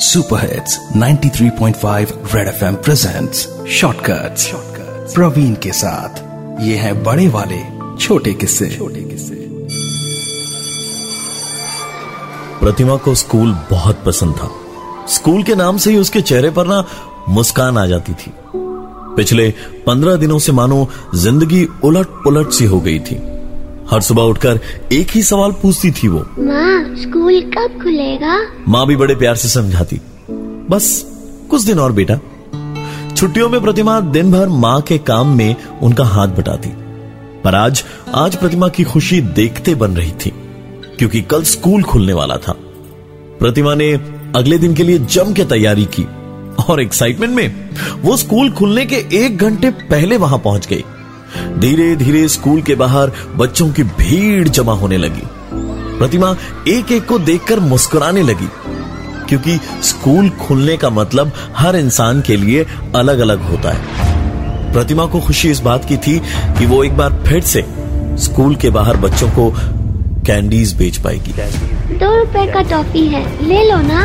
Super hits 93.5 red FM presents shortcuts Praveen के साथ। ये है बड़े वाले छोटे किस्से। छोटे किस्से। प्रतिमा को स्कूल बहुत पसंद था। स्कूल के नाम से ही उसके चेहरे पर ना मुस्कान आ जाती थी। पिछले पंद्रह दिनों से मानो ज़िंदगी उलट पुलट सी हो गई थी। हर सुबह उठकर एक ही सवाल पूछती थी वो। माँ स्कूल कब खुलेगा? माँ भी बड़े प्यार से समझाती। बस कुछ दिन और बेटा। छुट्टियों में प्रतिमा दिन भर माँ के काम में उनका हाथ बटाती। पर आज आज प्रतिमा की खुशी देखते बन रही थी क्योंकि कल स्कूल खुलने वाला था। प्रतिमा ने अगले दिन के लिए जम के तैयारी की और एक्साइटमेंट में वो स्कूल खुलने के एक घंटे पहले वहाँ पहुँच गई। धीरे धीरे स्कूल के बाहर बच्चों की भीड़ जमा होने लगी। प्रतिमा एक एक को देखकर मुस्कुराने लगी, क्योंकि स्कूल खुलने का मतलब हर इंसान के लिए अलग अलग होता है। प्रतिमा को खुशी इस बात की थी कि वो एक बार फिर से स्कूल के बाहर बच्चों को कैंडीज बेच पाएगी। दो रुपए का टॉफी है, ले लो ना।